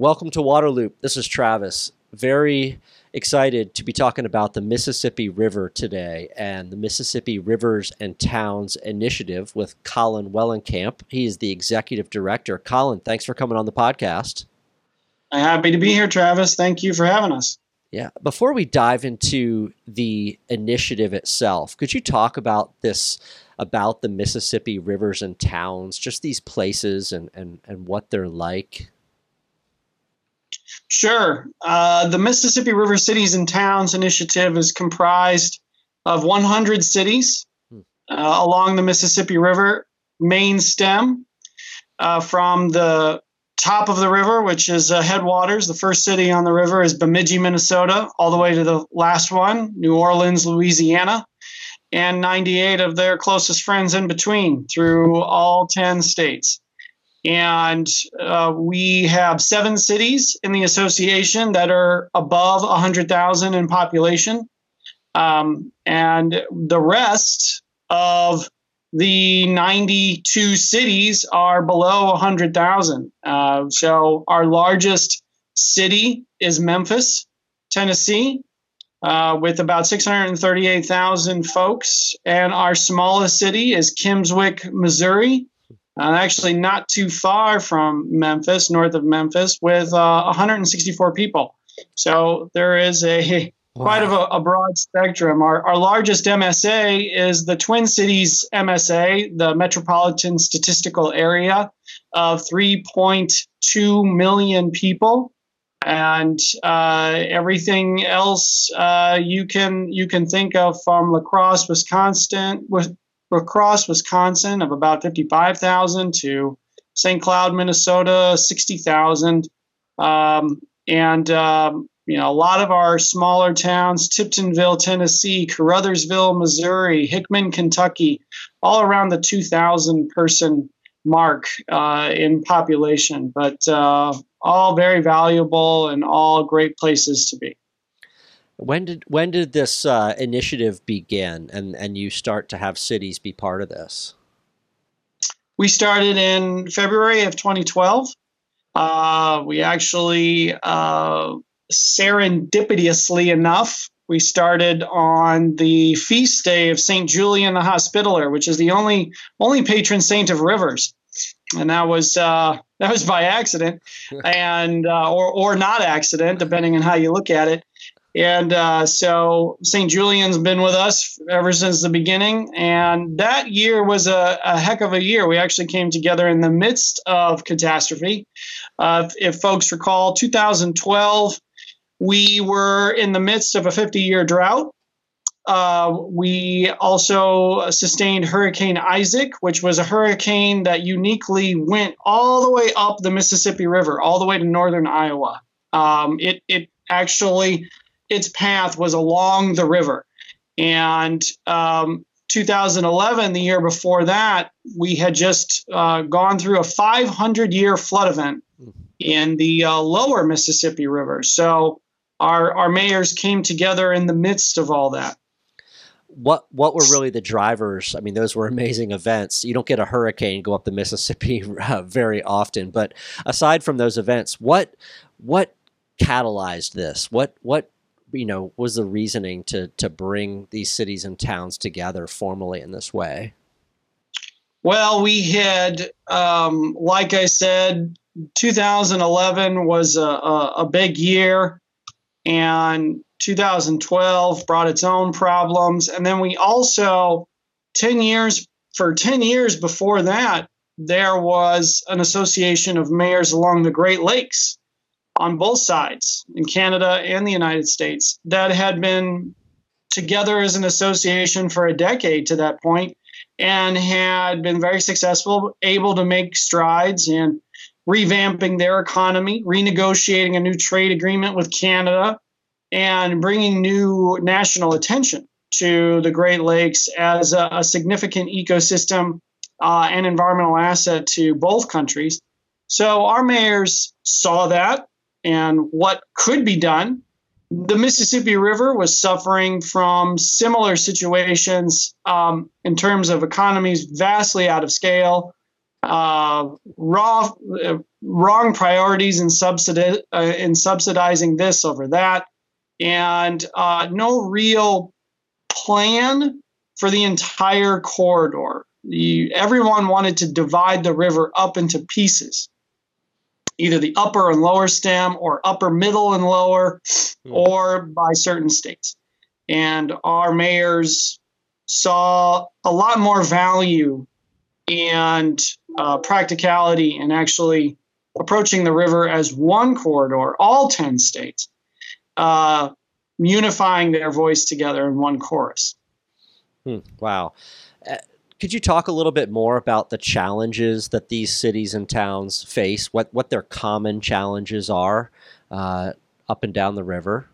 welcome to Waterloop. This is Travis. Very excited to be talking about the Mississippi River today and the Mississippi Rivers and Towns Initiative with Colin Wellenkamp. He is the executive director. Colin, thanks for coming on the podcast. I'm happy to be here, Travis. Thank you for having us. Yeah. Before we dive into the initiative itself, could you talk about this, about the Mississippi rivers and towns, just these places and, and, and what they're like? Sure. Uh, the Mississippi River Cities and Towns Initiative is comprised of 100 cities hmm. uh, along the Mississippi River main stem uh, from the top of the river, which is uh, headwaters. The first city on the river is Bemidji, Minnesota, all the way to the last one, New Orleans, Louisiana, and 98 of their closest friends in between through all 10 states. And uh, we have seven cities in the association that are above 100,000 in population. Um, and the rest of the 92 cities are below 100,000. Uh, so our largest city is Memphis, Tennessee, uh, with about 638,000 folks. And our smallest city is Kimmswick, Missouri, uh, actually not too far from Memphis, north of Memphis, with uh, 164 people. So there is a wow. quite of a, a, broad spectrum. Our, our largest MSA is the Twin Cities MSA, the Metropolitan Statistical Area, of 3.2 million people. And uh, everything else uh, you can you can think of from La Crosse, Wisconsin, La Crosse, Wisconsin, of about 55,000 to St. Cloud, Minnesota, 60,000. Um, and, um, you know, a lot of our smaller towns, Tiptonville, Tennessee, Caruthersville, Missouri, Hickman, Kentucky, all around the 2,000 person mark uh, in population, but uh, all very valuable and all great places to be. When did when did this uh, initiative begin, and and you start to have cities be part of this? We started in February of 2012. Uh, we actually, uh, serendipitously enough, we started on the feast day of Saint Julian the Hospitaller, which is the only only patron saint of rivers, and that was uh, that was by accident, and uh, or or not accident, depending on how you look at it. And uh, so St. Julian's been with us ever since the beginning. And that year was a, a heck of a year. We actually came together in the midst of catastrophe. Uh, if, if folks recall, 2012, we were in the midst of a 50 year drought. Uh, we also sustained Hurricane Isaac, which was a hurricane that uniquely went all the way up the Mississippi River, all the way to northern Iowa. Um, it, it actually its path was along the river. And um, 2011, the year before that, we had just uh, gone through a 500 year flood event in the uh, lower Mississippi River. So our, our mayors came together in the midst of all that. What what were really the drivers? I mean, those were amazing events. You don't get a hurricane go up the Mississippi uh, very often, but aside from those events, what what catalyzed this? What what you know was the reasoning to to bring these cities and towns together formally in this way? Well, we had, um, like I said, 2011 was a, a, a big year, and 2012 brought its own problems, and then we also 10 years for 10 years before that there was an association of mayors along the Great Lakes on both sides in Canada and the United States that had been together as an association for a decade to that point and had been very successful, able to make strides in revamping their economy, renegotiating a new trade agreement with Canada, and bringing new national attention to the Great Lakes as a, a significant ecosystem uh, and environmental asset to both countries. So our mayors saw that and what could be done. The Mississippi River was suffering from similar situations um, in terms of economies vastly out of scale, uh, raw, uh, wrong priorities in, subsidi- uh, in subsidizing this over that, and uh, no real plan for the entire corridor. Everyone wanted to divide the river up into pieces, either the upper and lower stem, or upper, middle, and lower, mm. or by certain states. And our mayors saw a lot more value and uh, practicality in actually approaching the river as one corridor, all 10 states, uh, unifying their voice together in one chorus. Hmm, wow. Uh, could you talk a little bit more about the challenges that these cities and towns face, what, what their common challenges are uh, up and down the river?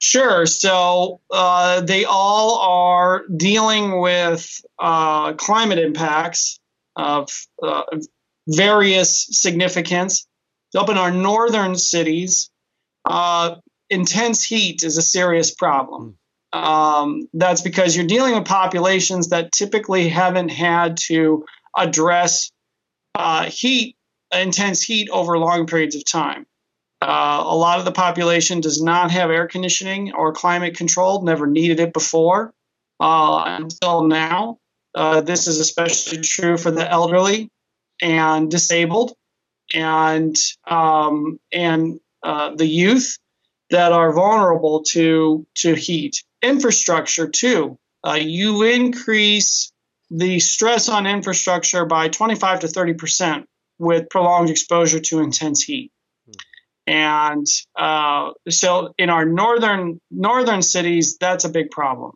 Sure. So uh, they all are dealing with uh, climate impacts of uh, various significance. Up in our northern cities, uh, intense heat is a serious problem. Um, that's because you're dealing with populations that typically haven't had to address uh, heat, intense heat over long periods of time. Uh, a lot of the population does not have air conditioning or climate control, never needed it before uh, until now. Uh, this is especially true for the elderly and disabled and um, and uh, the youth that are vulnerable to to heat. Infrastructure too. Uh, you increase the stress on infrastructure by 25 to 30 percent with prolonged exposure to intense heat. And uh, so in our northern northern cities, that's a big problem.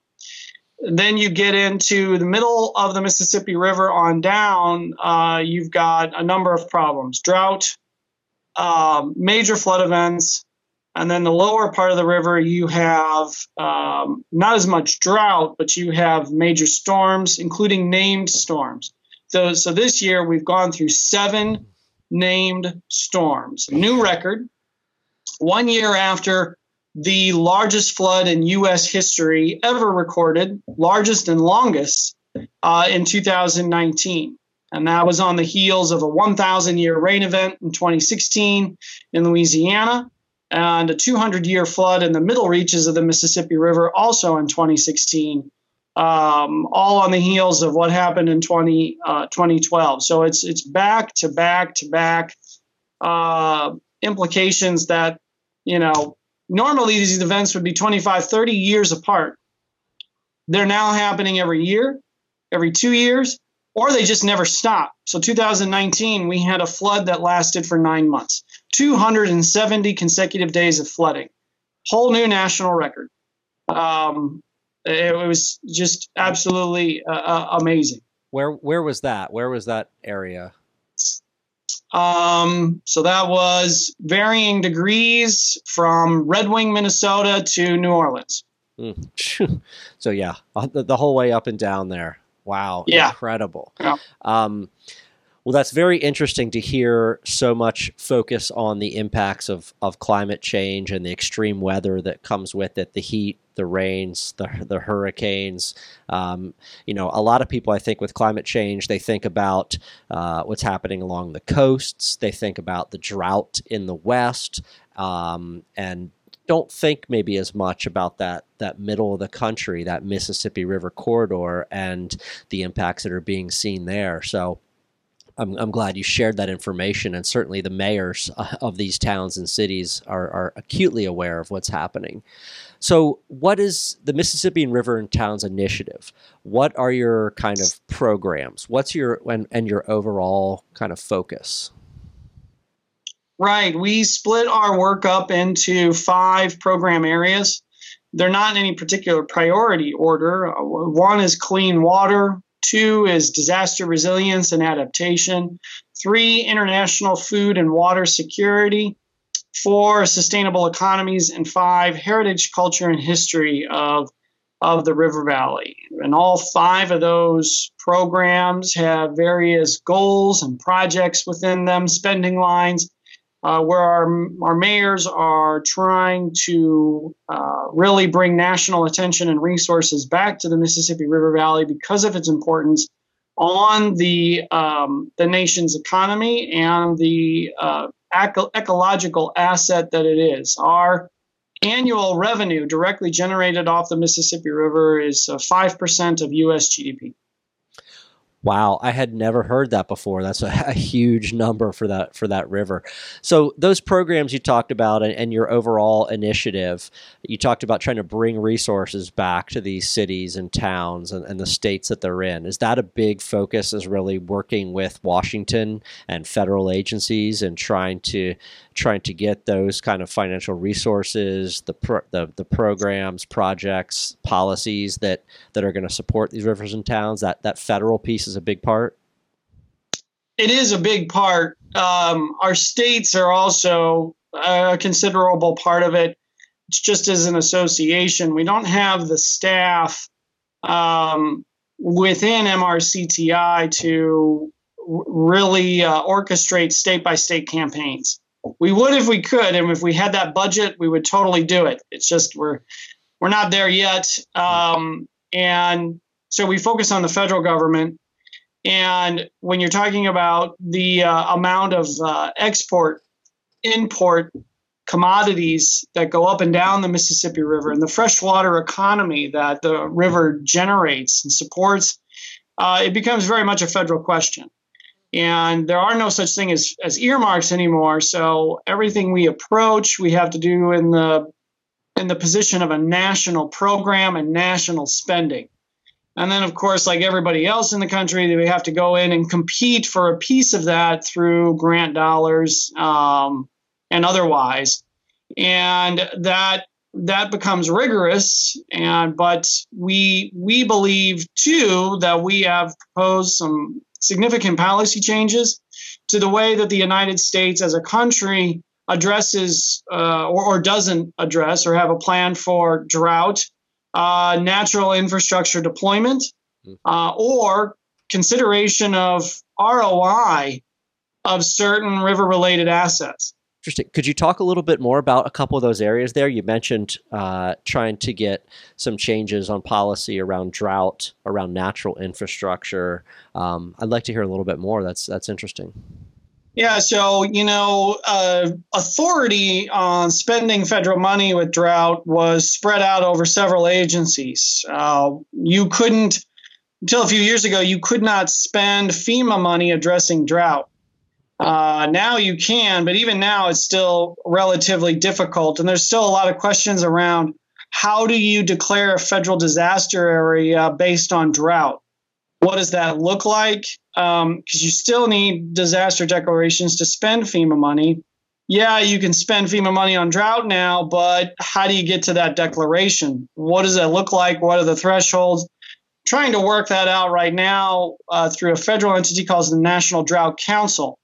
Then you get into the middle of the Mississippi River on down, uh, you've got a number of problems: drought, um, major flood events, and then the lower part of the river, you have um, not as much drought, but you have major storms, including named storms. So, so this year we've gone through seven named storms, new record one year after the largest flood in U.S. history ever recorded, largest and longest, uh, in 2019. And that was on the heels of a 1,000 year rain event in 2016 in Louisiana and a 200 year flood in the middle reaches of the Mississippi River also in 2016. Um, all on the heels of what happened in 20, uh, 2012. So it's it's back to back to back uh, implications that you know, normally these events would be 25, 30 years apart. They're now happening every year, every two years, or they just never stop. So 2019, we had a flood that lasted for nine months, 270 consecutive days of flooding, whole new national record. Um, it, was just absolutely uh, uh amazing. Where where was that? Where was that area? Um, so that was varying degrees from Red Wing, Minnesota to New Orleans. Mm. so yeah, the, the, whole way up and down there. Wow, yeah. incredible. Yeah. Um, well, that's very interesting to hear so much focus on the impacts of, of climate change and the extreme weather that comes with it, the heat, the rains, the, the hurricanes. Um, you know, a lot of people, I think, with climate change, they think about uh, what's happening along the coasts, they think about the drought in the West, um, and don't think maybe as much about that that middle of the country, that Mississippi River corridor, and the impacts that are being seen there. So I'm, I'm glad you shared that information, and certainly the mayors uh, of these towns and cities are, are acutely aware of what's happening. So, what is the Mississippian River and Towns Initiative? What are your kind of programs? What's your and, and your overall kind of focus? Right. We split our work up into five program areas. They're not in any particular priority order. One is clean water, Two is disaster resilience and adaptation. Three, international food and water security. Four, sustainable economies. And five, heritage, culture, and history of, of the River Valley. And all five of those programs have various goals and projects within them, spending lines uh, where our, our mayors are trying to uh, really bring national attention and resources back to the Mississippi River Valley because of its importance on the um, the nation's economy and the uh, eco- ecological asset that it is. Our annual revenue directly generated off the Mississippi River is uh, five percent of U.S. GDP. Wow, I had never heard that before. That's a, a, huge number for that for that river. So those programs you talked about and, and, your overall initiative, you talked about trying to bring resources back to these cities and towns and, and the states that they're in. Is that a big focus? Is really working with Washington and federal agencies and trying to trying to get those kind of financial resources, the pro, the, the programs, projects, policies that that are going to support these rivers and towns. That that federal piece is a big part. It is a big part. Um, our states are also a considerable part of it. It's just as an association, we don't have the staff um, within MRCTI to really uh, orchestrate state by state campaigns we would if we could, and if we had that budget, we would totally do it. It's just we're we're not there yet, um, and so we focus on the federal government. And when you're talking about the uh, amount of uh, export, import commodities that go up and down the Mississippi River and the freshwater economy that the river generates and supports, uh, it becomes very much a federal question. And there are no such thing as, as earmarks anymore. So everything we approach we have to do in the in the position of a national program and national spending and then of course like everybody else in the country we have to go in and compete for a piece of that through grant dollars um, and otherwise. And that that becomes rigorous and but we we believe too that we have proposed some significant policy changes to the way that the United States as a country addresses uh, or, or, doesn't address or have a plan for drought, uh, natural infrastructure deployment, hmm. uh, or consideration of ROI of certain river related assets. Interesting. Could you talk a little bit more about a couple of those areas there? You mentioned uh, trying to get some changes on policy around drought, around natural infrastructure. Um, I'd like to hear a little bit more. That's that's interesting. Yeah, so you know, uh, authority on spending federal money with drought was spread out over several agencies. Uh, you couldn't until a few years ago. You could not spend FEMA money addressing drought. Uh, now you can, but even now it's still relatively difficult. And there's still a lot of questions around how do you declare a federal disaster area based on drought? What does that look like? Because um, you still need disaster declarations to spend FEMA money. Yeah, you can spend FEMA money on drought now, but how do you get to that declaration? What does that look like? What are the thresholds? Trying to work that out right now uh, through a federal entity called the National Drought Council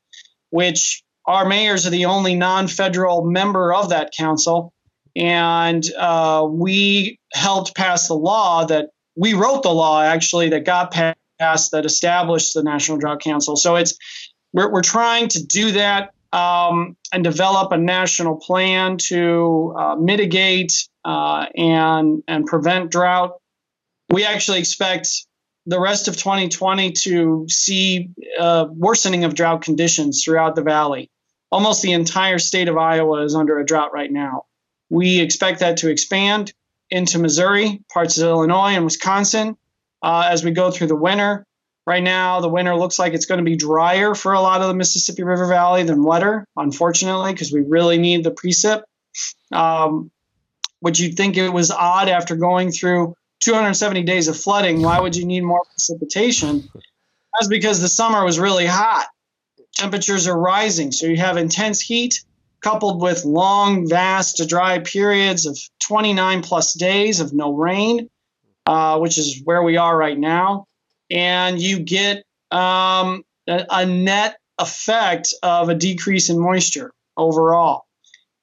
which our mayors are the only non federal member of that council. And uh, we helped pass the law that we wrote the law actually that got passed that established the National Drought Council. So it's we're, we're trying to do that um, and develop a national plan to uh, mitigate uh, and and prevent drought. We actually expect the rest of 2020 to see uh, worsening of drought conditions throughout the valley. Almost the entire state of Iowa is under a drought right now. We expect that to expand into Missouri, parts of Illinois, and Wisconsin uh, as we go through the winter. Right now, the winter looks like it's going to be drier for a lot of the Mississippi River Valley than wetter, unfortunately, because we really need the precip. Um, would you think it was odd after going through 270 days of flooding, why would you need more precipitation? That's because the summer was really hot. Temperatures are rising, so you have intense heat coupled with long, vast, dry periods of 29 plus days of no rain, uh, which is where we are right now. And you get um, a, a, net effect of a decrease in moisture overall.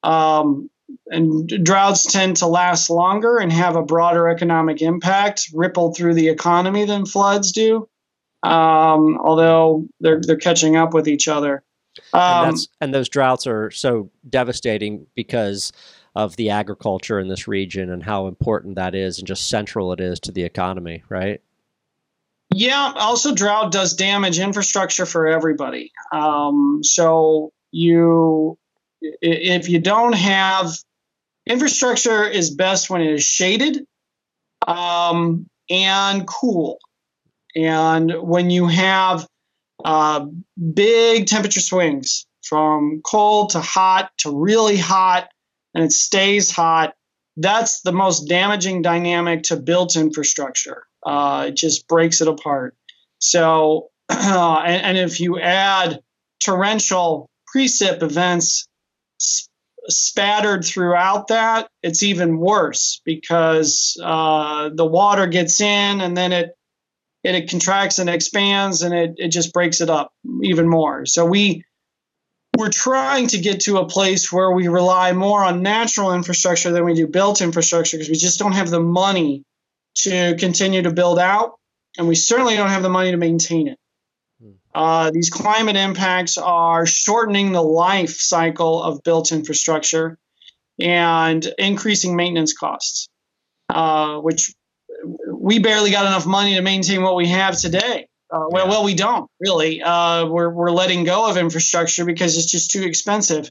Um, and droughts tend to last longer and have a broader economic impact, ripple through the economy than floods do. Um, although they're they're catching up with each other. Um, and, and, those droughts are so devastating because of the agriculture in this region and how important that is and just central it is to the economy, right? Yeah, also drought does damage infrastructure for everybody. Um, so you, if you don't have infrastructure, is best when it is shaded um, and cool. And when you have uh, big temperature swings from cold to hot to really hot, and it stays hot, that's the most damaging dynamic to built infrastructure. Uh, it just breaks it apart. So, and, and, if you add torrential precip events sp- spattered throughout that, it's even worse because uh, the water gets in and then it it, it contracts and expands and it, it just breaks it up even more. So we we're trying to get to a place where we rely more on natural infrastructure than we do built infrastructure because we just don't have the money to continue to build out, and we certainly don't have the money to maintain it. Hmm. Uh, these climate impacts are shortening the life cycle of built infrastructure and increasing maintenance costs, uh, which we barely got enough money to maintain what we have today. Uh, well, well, we don't really. Uh, we're we're letting go of infrastructure because it's just too expensive.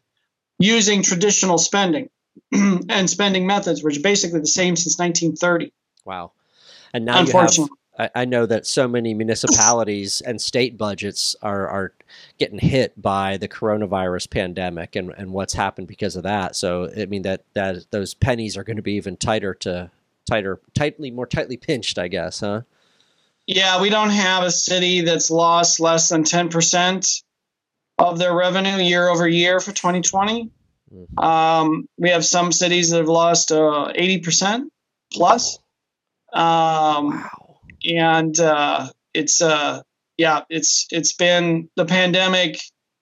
Using traditional spending and spending methods, which are basically the same since 1930. Wow. And now you have, I, I know that so many municipalities and state budgets are, are getting hit by the coronavirus pandemic and, and what's happened because of that. So, I mean, that, that those pennies are going to be even tighter to tighter, tightly, more tightly pinched, I guess, huh? Yeah, we don't have a city that's lost less than 10% of their revenue year over year for 2020. Mm-hmm. Um, we have some cities that have lost uh, 80% plus. Um, wow. And uh, it's uh, yeah, it's it's been the pandemic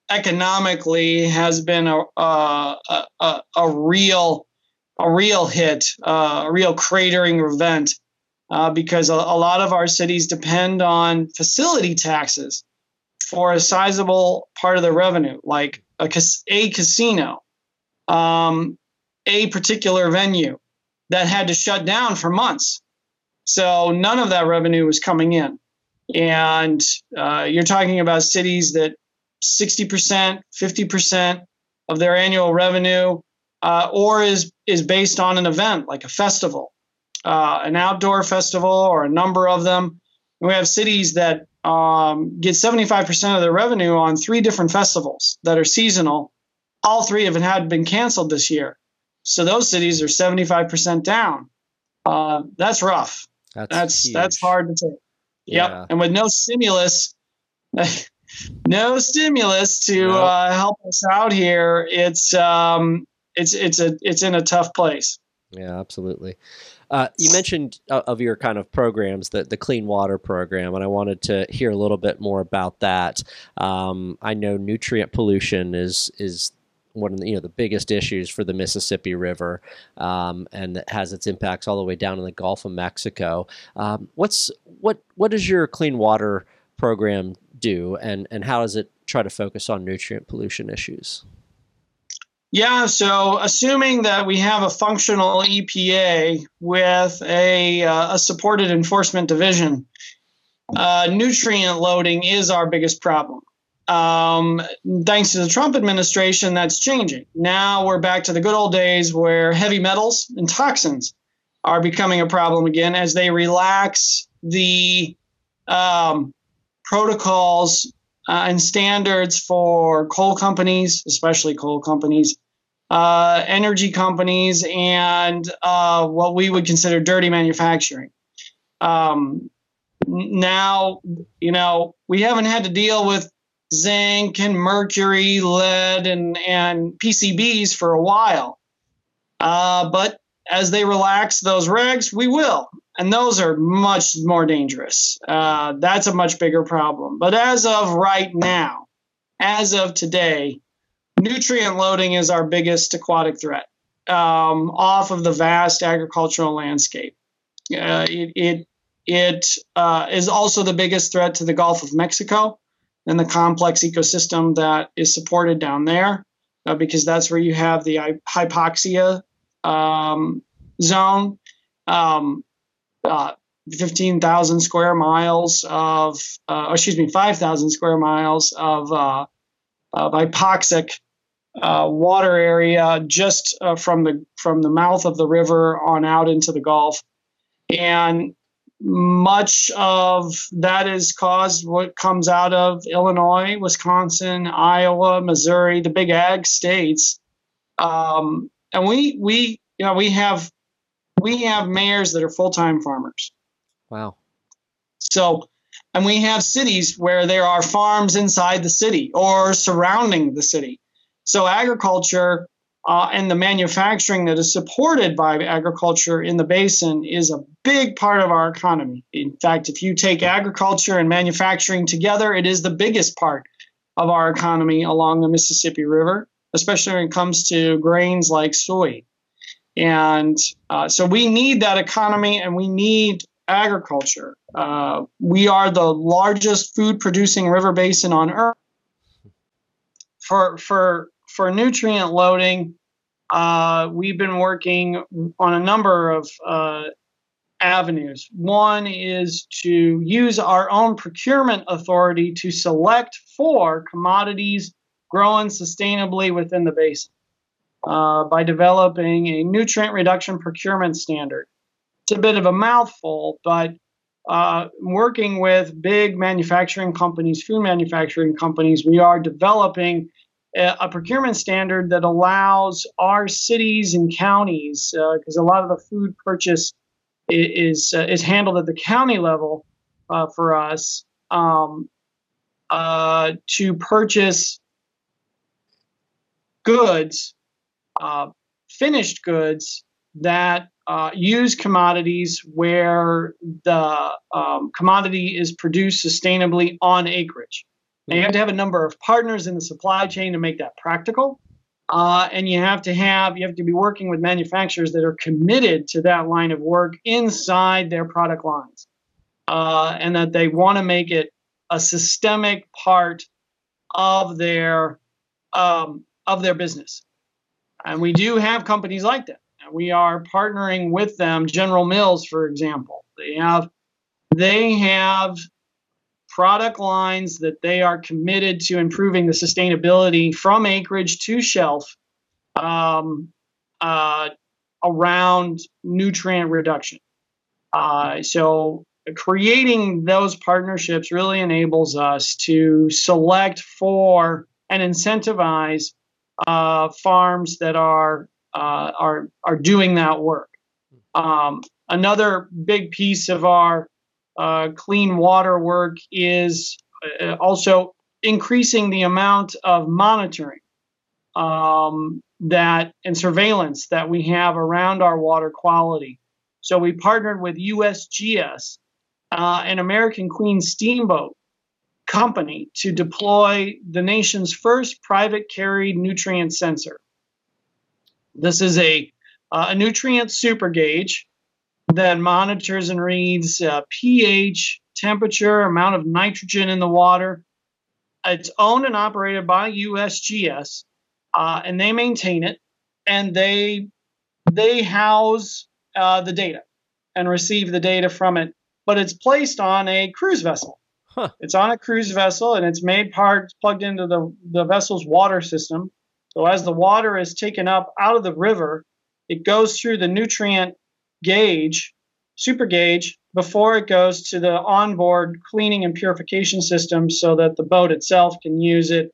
economically has been a a, a, a real a real hit, uh, a real cratering event, uh, because a, a, lot of our cities depend on facility taxes for a sizable part of their revenue, like a, a casino, um, a particular venue that had to shut down for months so none of that revenue was coming in. And uh, you're talking about cities that 60%, 50% of their annual revenue uh, or is, is based on an event like a festival, uh, an outdoor festival or a number of them. We have cities that um, get 75% of their revenue on three different festivals that are seasonal. All three of them had been canceled this year. So those cities are 75% down. Uh, that's rough. That's that's, that's hard to take. Yep. Yeah. And with no stimulus, no stimulus to nope. uh, help us out here, it's um, it's it's a it's in a tough place. Yeah, absolutely. Uh, you mentioned uh, of your kind of programs, the, the clean water program, and I wanted to hear a little bit more about that. Um, I know nutrient pollution is is one of the, you know the biggest issues for the Mississippi River, um, and that has its impacts all the way down in the Gulf of Mexico. Um, what's what what does your clean water program do, and and how does it try to focus on nutrient pollution issues? Yeah, so assuming that we have a functional EPA with a, uh, a supported enforcement division, uh, nutrient loading is our biggest problem. Um, thanks to the Trump administration, that's changing. Now we're back to the good old days where heavy metals and toxins are becoming a problem again as they relax the um, protocols uh, and standards for coal companies, especially coal companies, uh, energy companies, and uh, what we would consider dirty manufacturing. Um, now, you know, we haven't had to deal with zinc and mercury, lead, and, and PCBs for a while. Uh, but as they relax those regs, we will. And those are much more dangerous. Uh, that's a much bigger problem. But as of right now, as of today, nutrient loading is our biggest aquatic threat um, off of the vast agricultural landscape. Uh, it it, it uh, is also the biggest threat to the Gulf of Mexico and the complex ecosystem that is supported down there, uh, because that's where you have the hypoxia um, zone. Um, uh, 15,000 square miles of, uh, excuse me, 5,000 square miles of, uh, of hypoxic uh, water area just uh, from the from the mouth of the river on out into the Gulf, and much of that is caused what comes out of Illinois, Wisconsin, Iowa, Missouri, the big ag states, um, and we we you know we have we have mayors that are full time farmers. Wow. So, and we have cities where there are farms inside the city or surrounding the city. So, agriculture uh, and the manufacturing that is supported by agriculture in the basin is a big part of our economy. In fact, if you take agriculture and manufacturing together, it is the biggest part of our economy along the Mississippi River, especially when it comes to grains like soy. And uh, so we need that economy and we need agriculture. Uh, we are the largest food producing river basin on earth. For, for, for nutrient loading, uh, we've been working on a number of uh, avenues. One is to use our own procurement authority to select for commodities grown sustainably within the basin uh, by developing a nutrient reduction procurement standard. It's a bit of a mouthful, but uh, working with big manufacturing companies, food manufacturing companies, we are developing a, a procurement standard that allows our cities and counties, because uh, a lot of the food purchase is uh, is handled at the county level uh, for us, um, uh, to purchase goods uh, finished goods that uh, use commodities where the um, commodity is produced sustainably on acreage. Now, you have to have a number of partners in the supply chain to make that practical. Uh, and you have to have you have to be working with manufacturers that are committed to that line of work inside their product lines, uh, and that they want to make it a systemic part of their um, of their business. And we do have companies like that. We are partnering with them. General Mills, for example, they have they have product lines that they are committed to improving the sustainability from acreage to shelf um, uh, around nutrient reduction. Uh, so creating those partnerships really enables us to select for and incentivize uh, farms that are uh, are are doing that work. Um, another big piece of our uh, clean water work is uh, also increasing the amount of monitoring um, that and surveillance that we have around our water quality. So we partnered with USGS, uh, an American Queen Steamboat company to deploy the nation's first private carried nutrient sensor. This is a, uh, a nutrient super gauge that monitors and reads uh, pH, temperature, amount of nitrogen in the water. It's owned and operated by USGS, uh, and they maintain it, and they they house uh, the data and receive the data from it. But it's placed on a cruise vessel. Huh. It's on a cruise vessel and it's made part plugged into the, the vessel's water system. So as the water is taken up out of the river, it goes through the nutrient gauge, super gauge, before it goes to the onboard cleaning and purification system so that the boat itself can use it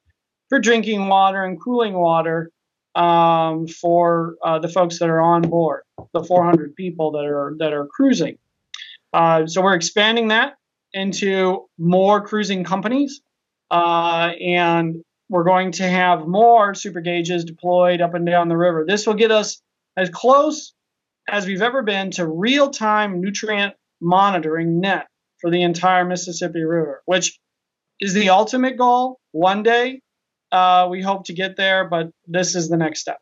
for drinking water and cooling water um, for uh, the folks that are on board, the 400 people that are that are cruising. Uh, so we're expanding that into more cruising companies, uh, and we're going to have more super gauges deployed up and down the river. This will get us as close as we've ever been to real time nutrient monitoring net for the entire Mississippi River, which is the ultimate goal. One day, uh, we hope to get there, but this is the next step.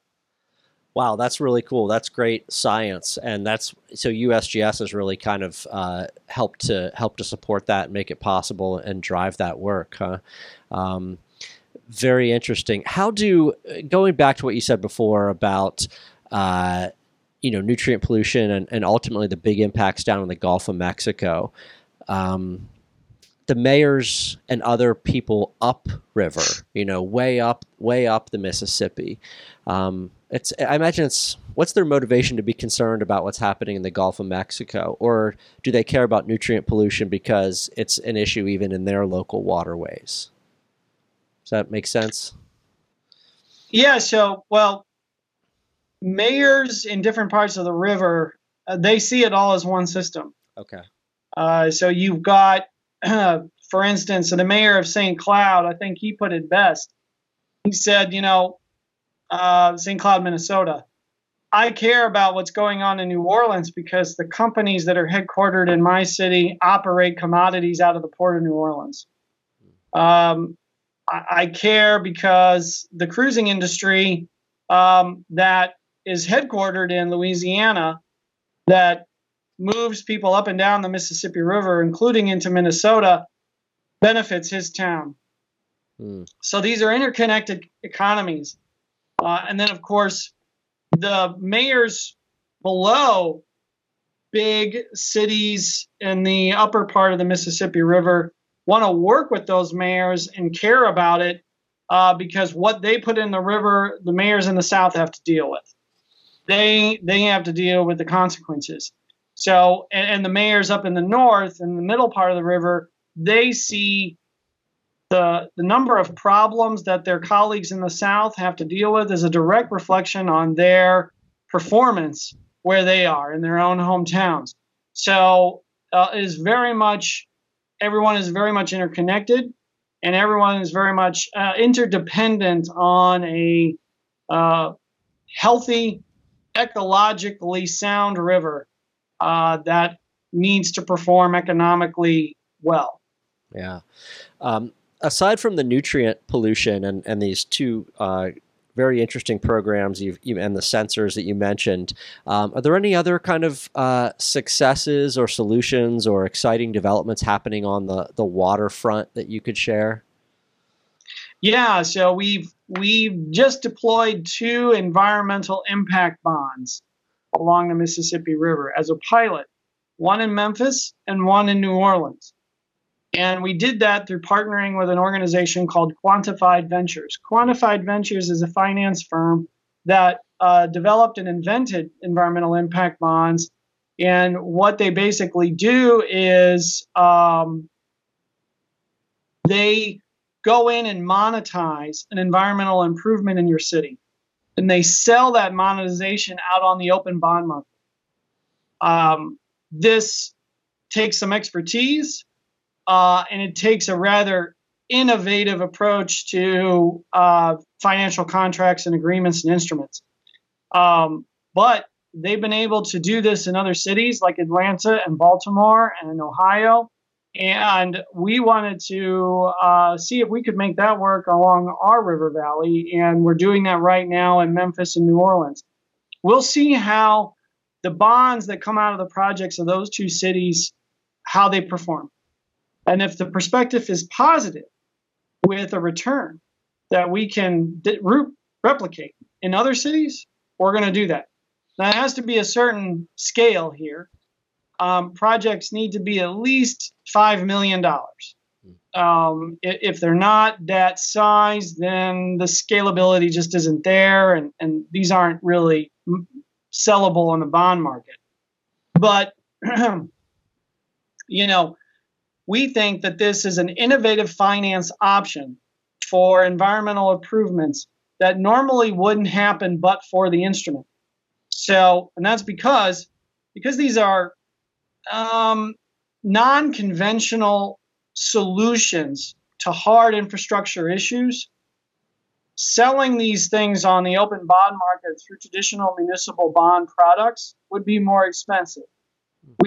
Wow, that's really cool. That's great science, and that's so USGS has really kind of uh, helped to help to support that and make it possible and drive that work. Huh? Um, very interesting. How do going back to what you said before about uh, you know nutrient pollution and, and ultimately the big impacts down in the Gulf of Mexico. Um, the mayors and other people upriver, you know, way up, way up the Mississippi. Um, it's, I imagine it's, what's their motivation to be concerned about what's happening in the Gulf of Mexico? Or do they care about nutrient pollution because it's an issue even in their local waterways? Does that make sense? Yeah. So, well, mayors in different parts of the river, uh, they see it all as one system. Okay. Uh, so you've got for instance, the mayor of St. Cloud, I think he put it best. He said, you know, uh, St. Cloud, Minnesota, I care about what's going on in New Orleans because the companies that are headquartered in my city operate commodities out of the port of New Orleans. Um, I, I, care because the cruising industry um, that is headquartered in Louisiana that moves people up and down the Mississippi River, including into Minnesota, benefits his town. Hmm. So these are interconnected economies. Uh, and then, of course, the mayors below big cities in the upper part of the Mississippi River want to work with those mayors and care about it uh, because what they put in the river, the mayors in the South have to deal with. They they have to deal with the consequences. So, and, and the mayors up in the north in the middle part of the river, they see the, the number of problems that their colleagues in the South have to deal with is a direct reflection on their performance where they are in their own hometowns. So uh, is very much, everyone is very much interconnected and everyone is very much uh, interdependent on a uh, healthy, ecologically sound river uh, that needs to perform economically well. Yeah. Um, aside from the nutrient pollution and, and these two uh, very interesting programs you've, you, and the sensors that you mentioned, um, are there any other kind of uh, successes or solutions or exciting developments happening on the, the waterfront that you could share? Yeah, so we've we've just deployed two environmental impact bonds along the Mississippi River as a pilot, one in Memphis and one in New Orleans. And we did that through partnering with an organization called Quantified Ventures. Quantified Ventures is a finance firm that uh, developed and invented environmental impact bonds. And what they basically do is um, they go in and monetize an environmental improvement in your city and they sell that monetization out on the open bond market. Um, this takes some expertise uh, and it takes a rather innovative approach to uh, financial contracts and agreements and instruments. Um, but they've been able to do this in other cities like Atlanta and Baltimore and in Ohio. And we wanted to uh, see if we could make that work along our river valley. And we're doing that right now in memphis and new orleans. We'll see how the bonds that come out of the projects of those two cities how they perform and if the perspective is positive with a return that we can replicate in other cities we're going to do that now it has to be a certain scale here um, projects need to be at least $5 million. Um, if they're not that size, then the scalability just isn't there, and, and these aren't really sellable on the bond market. But, you know, we think that this is an innovative finance option for environmental improvements that normally wouldn't happen but for the instrument. So, and that's because because these are um, non conventional solutions to hard infrastructure issues. Selling these things on the open bond market through traditional municipal bond products would be more expensive.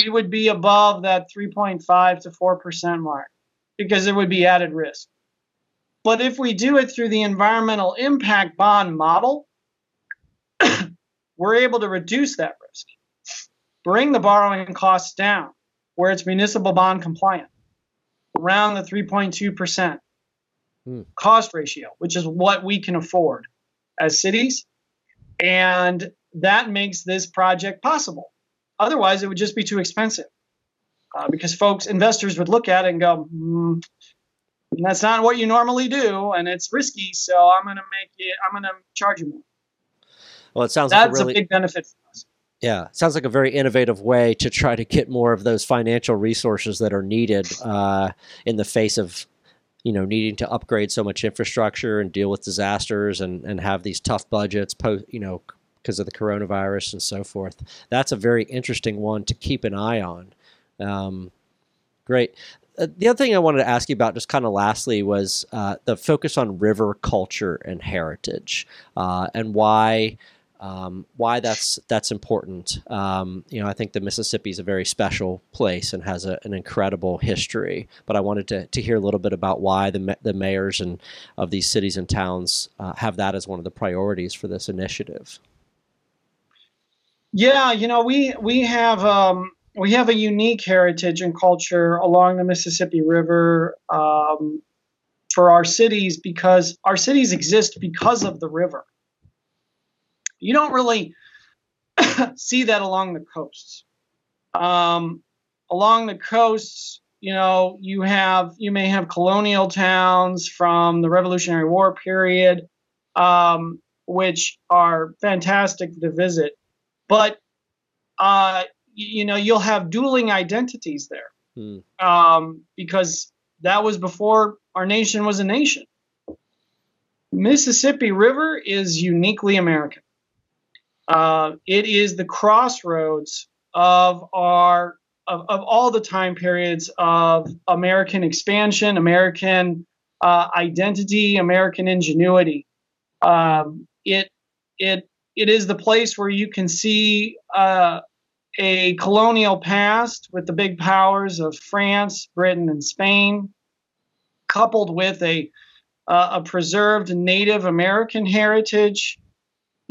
We would be above that 3.5 to 4% mark because there would be added risk. But if we do it through the environmental impact bond model, we're able to reduce that risk bring the borrowing costs down where it's municipal bond compliant, around the 3.2% hmm. cost ratio, which is what we can afford as cities. And that makes this project possible. Otherwise, it would just be too expensive uh, because folks, investors would look at it and go, mm, that's not what you normally do, and it's risky. So I'm going to make it. I'm going to charge you more. Well, it sounds that's like a, really, a big benefit for us. Yeah, sounds like a very innovative way to try to get more of those financial resources that are needed uh, in the face of you know needing to upgrade so much infrastructure and deal with disasters and and have these tough budgets post you know because of the coronavirus and so forth. That's a very interesting one to keep an eye on. Um, great. Uh, the other thing I wanted to ask you about, just kind of lastly, was uh, the focus on river culture and heritage, uh, and why um, why that's that's important. Um, you know, I think the Mississippi is a very special place and has a, an incredible history. But I wanted to, to hear a little bit about why the the mayors and of these cities and towns uh, have that as one of the priorities for this initiative. Yeah, you know, we we have um, we have a unique heritage and culture along the Mississippi River um, for our cities because our cities exist because of the river. You don't really see that along the coasts. Um, along the coasts, you know, you have you may have colonial towns from the Revolutionary War period, um, which are fantastic to visit, but uh, you know you'll have dueling identities there hmm. um, because that was before our nation was a nation. Mississippi River is uniquely American. Uh, it is the crossroads of our of, of all the time periods of American expansion, American uh, identity, American ingenuity. Um, it it it is the place where you can see uh, a colonial past with the big powers of France, Britain, and Spain, coupled with a uh, a preserved Native American heritage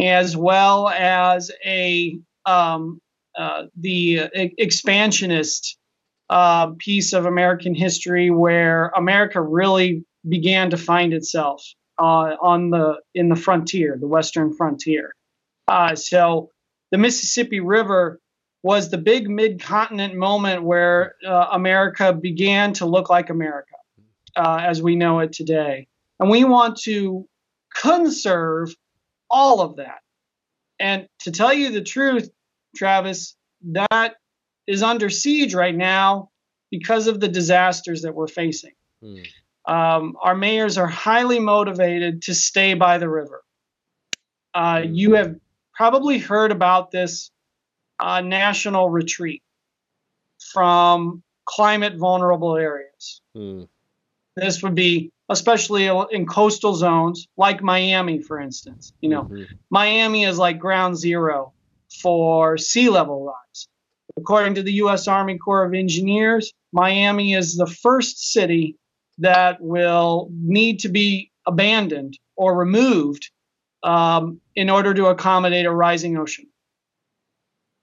as well as a um, uh, the expansionist uh, piece of American history where America really began to find itself uh, on the in the frontier, the western frontier. Uh, so the Mississippi River was the big mid-continent moment where uh, America began to look like America uh, as we know it today, and we want to conserve all of that. And to tell you the truth, Travis, that is under siege right now because of the disasters that we're facing. Hmm. Um, our mayors are highly motivated to stay by the river. Uh, hmm. you have probably heard about this uh, national retreat from climate vulnerable areas. Hmm. This would be especially in coastal zones like Miami, for instance. You know, mm-hmm. Miami is like ground zero for sea level rise. According to the U.S. Army Corps of Engineers, Miami is the first city that will need to be abandoned or removed um, in order to accommodate a rising ocean.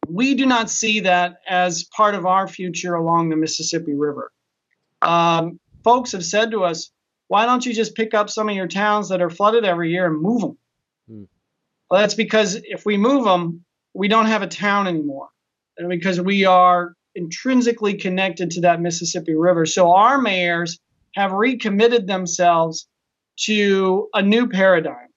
We do not see that as part of our future along the Mississippi River. Um, folks have said to us, why don't you just pick up some of your towns that are flooded every year and move them? Hmm. Well, that's because if we move them, we don't have a town anymore and because we are intrinsically connected to that Mississippi River. So our mayors have recommitted themselves to a new paradigm.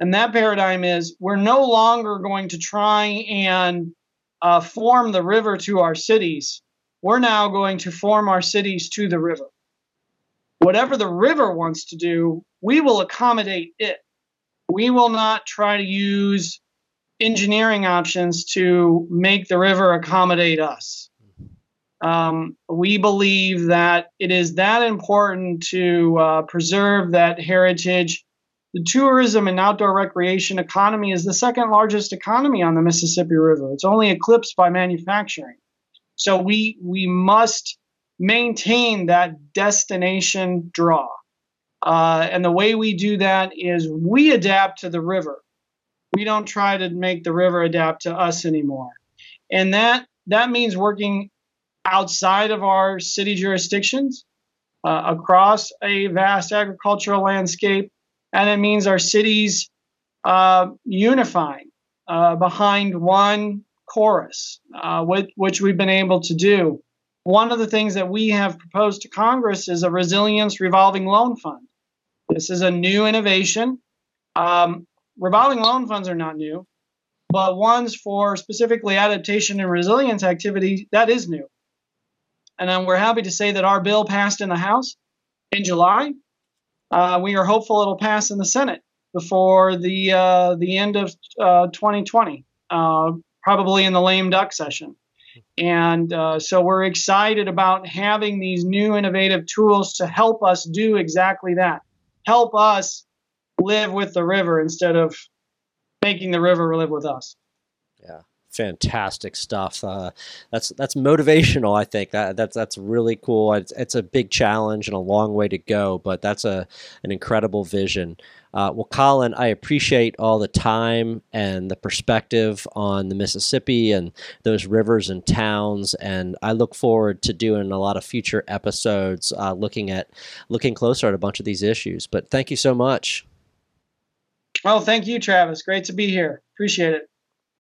And that paradigm is we're no longer going to try and uh, form the river to our cities. We're now going to form our cities to the river. Whatever the river wants to do, we will accommodate it. We will not try to use engineering options to make the river accommodate us. Um, we believe that it is that important to uh, preserve that heritage. The tourism and outdoor recreation economy is the second largest economy on the Mississippi River. It's only eclipsed by manufacturing. So we we must maintain that destination draw. Uh, and the way we do that is we adapt to the river. We don't try to make the river adapt to us anymore. And that that means working outside of our city jurisdictions, uh, across a vast agricultural landscape, and it means our cities uh, unifying uh, behind one chorus, uh, which, which we've been able to do. One of the things that we have proposed to Congress is a resilience revolving loan fund. This is a new innovation. Um, revolving loan funds are not new, but ones for specifically adaptation and resilience activity, that is new. And we're happy to say that our bill passed in the House in July. Uh, we are hopeful it'll pass in the Senate before the uh, the end of uh, 2020, uh, probably in the lame duck session. And uh, so we're excited about having these new innovative tools to help us do exactly that. Help us live with the river instead of making the river live with us. Yeah fantastic stuff. Uh, that's that's motivational. I think that that's that's really cool. It's, it's, a big challenge and a long way to go, but that's a an incredible vision. Uh, well, Colin, I appreciate all the time and the perspective on the Mississippi and those rivers and towns, and I look forward to doing a lot of future episodes uh, looking at looking closer at a bunch of these issues. But thank you so much. Well, thank you, Travis. Great to be here. Appreciate it.